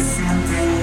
something.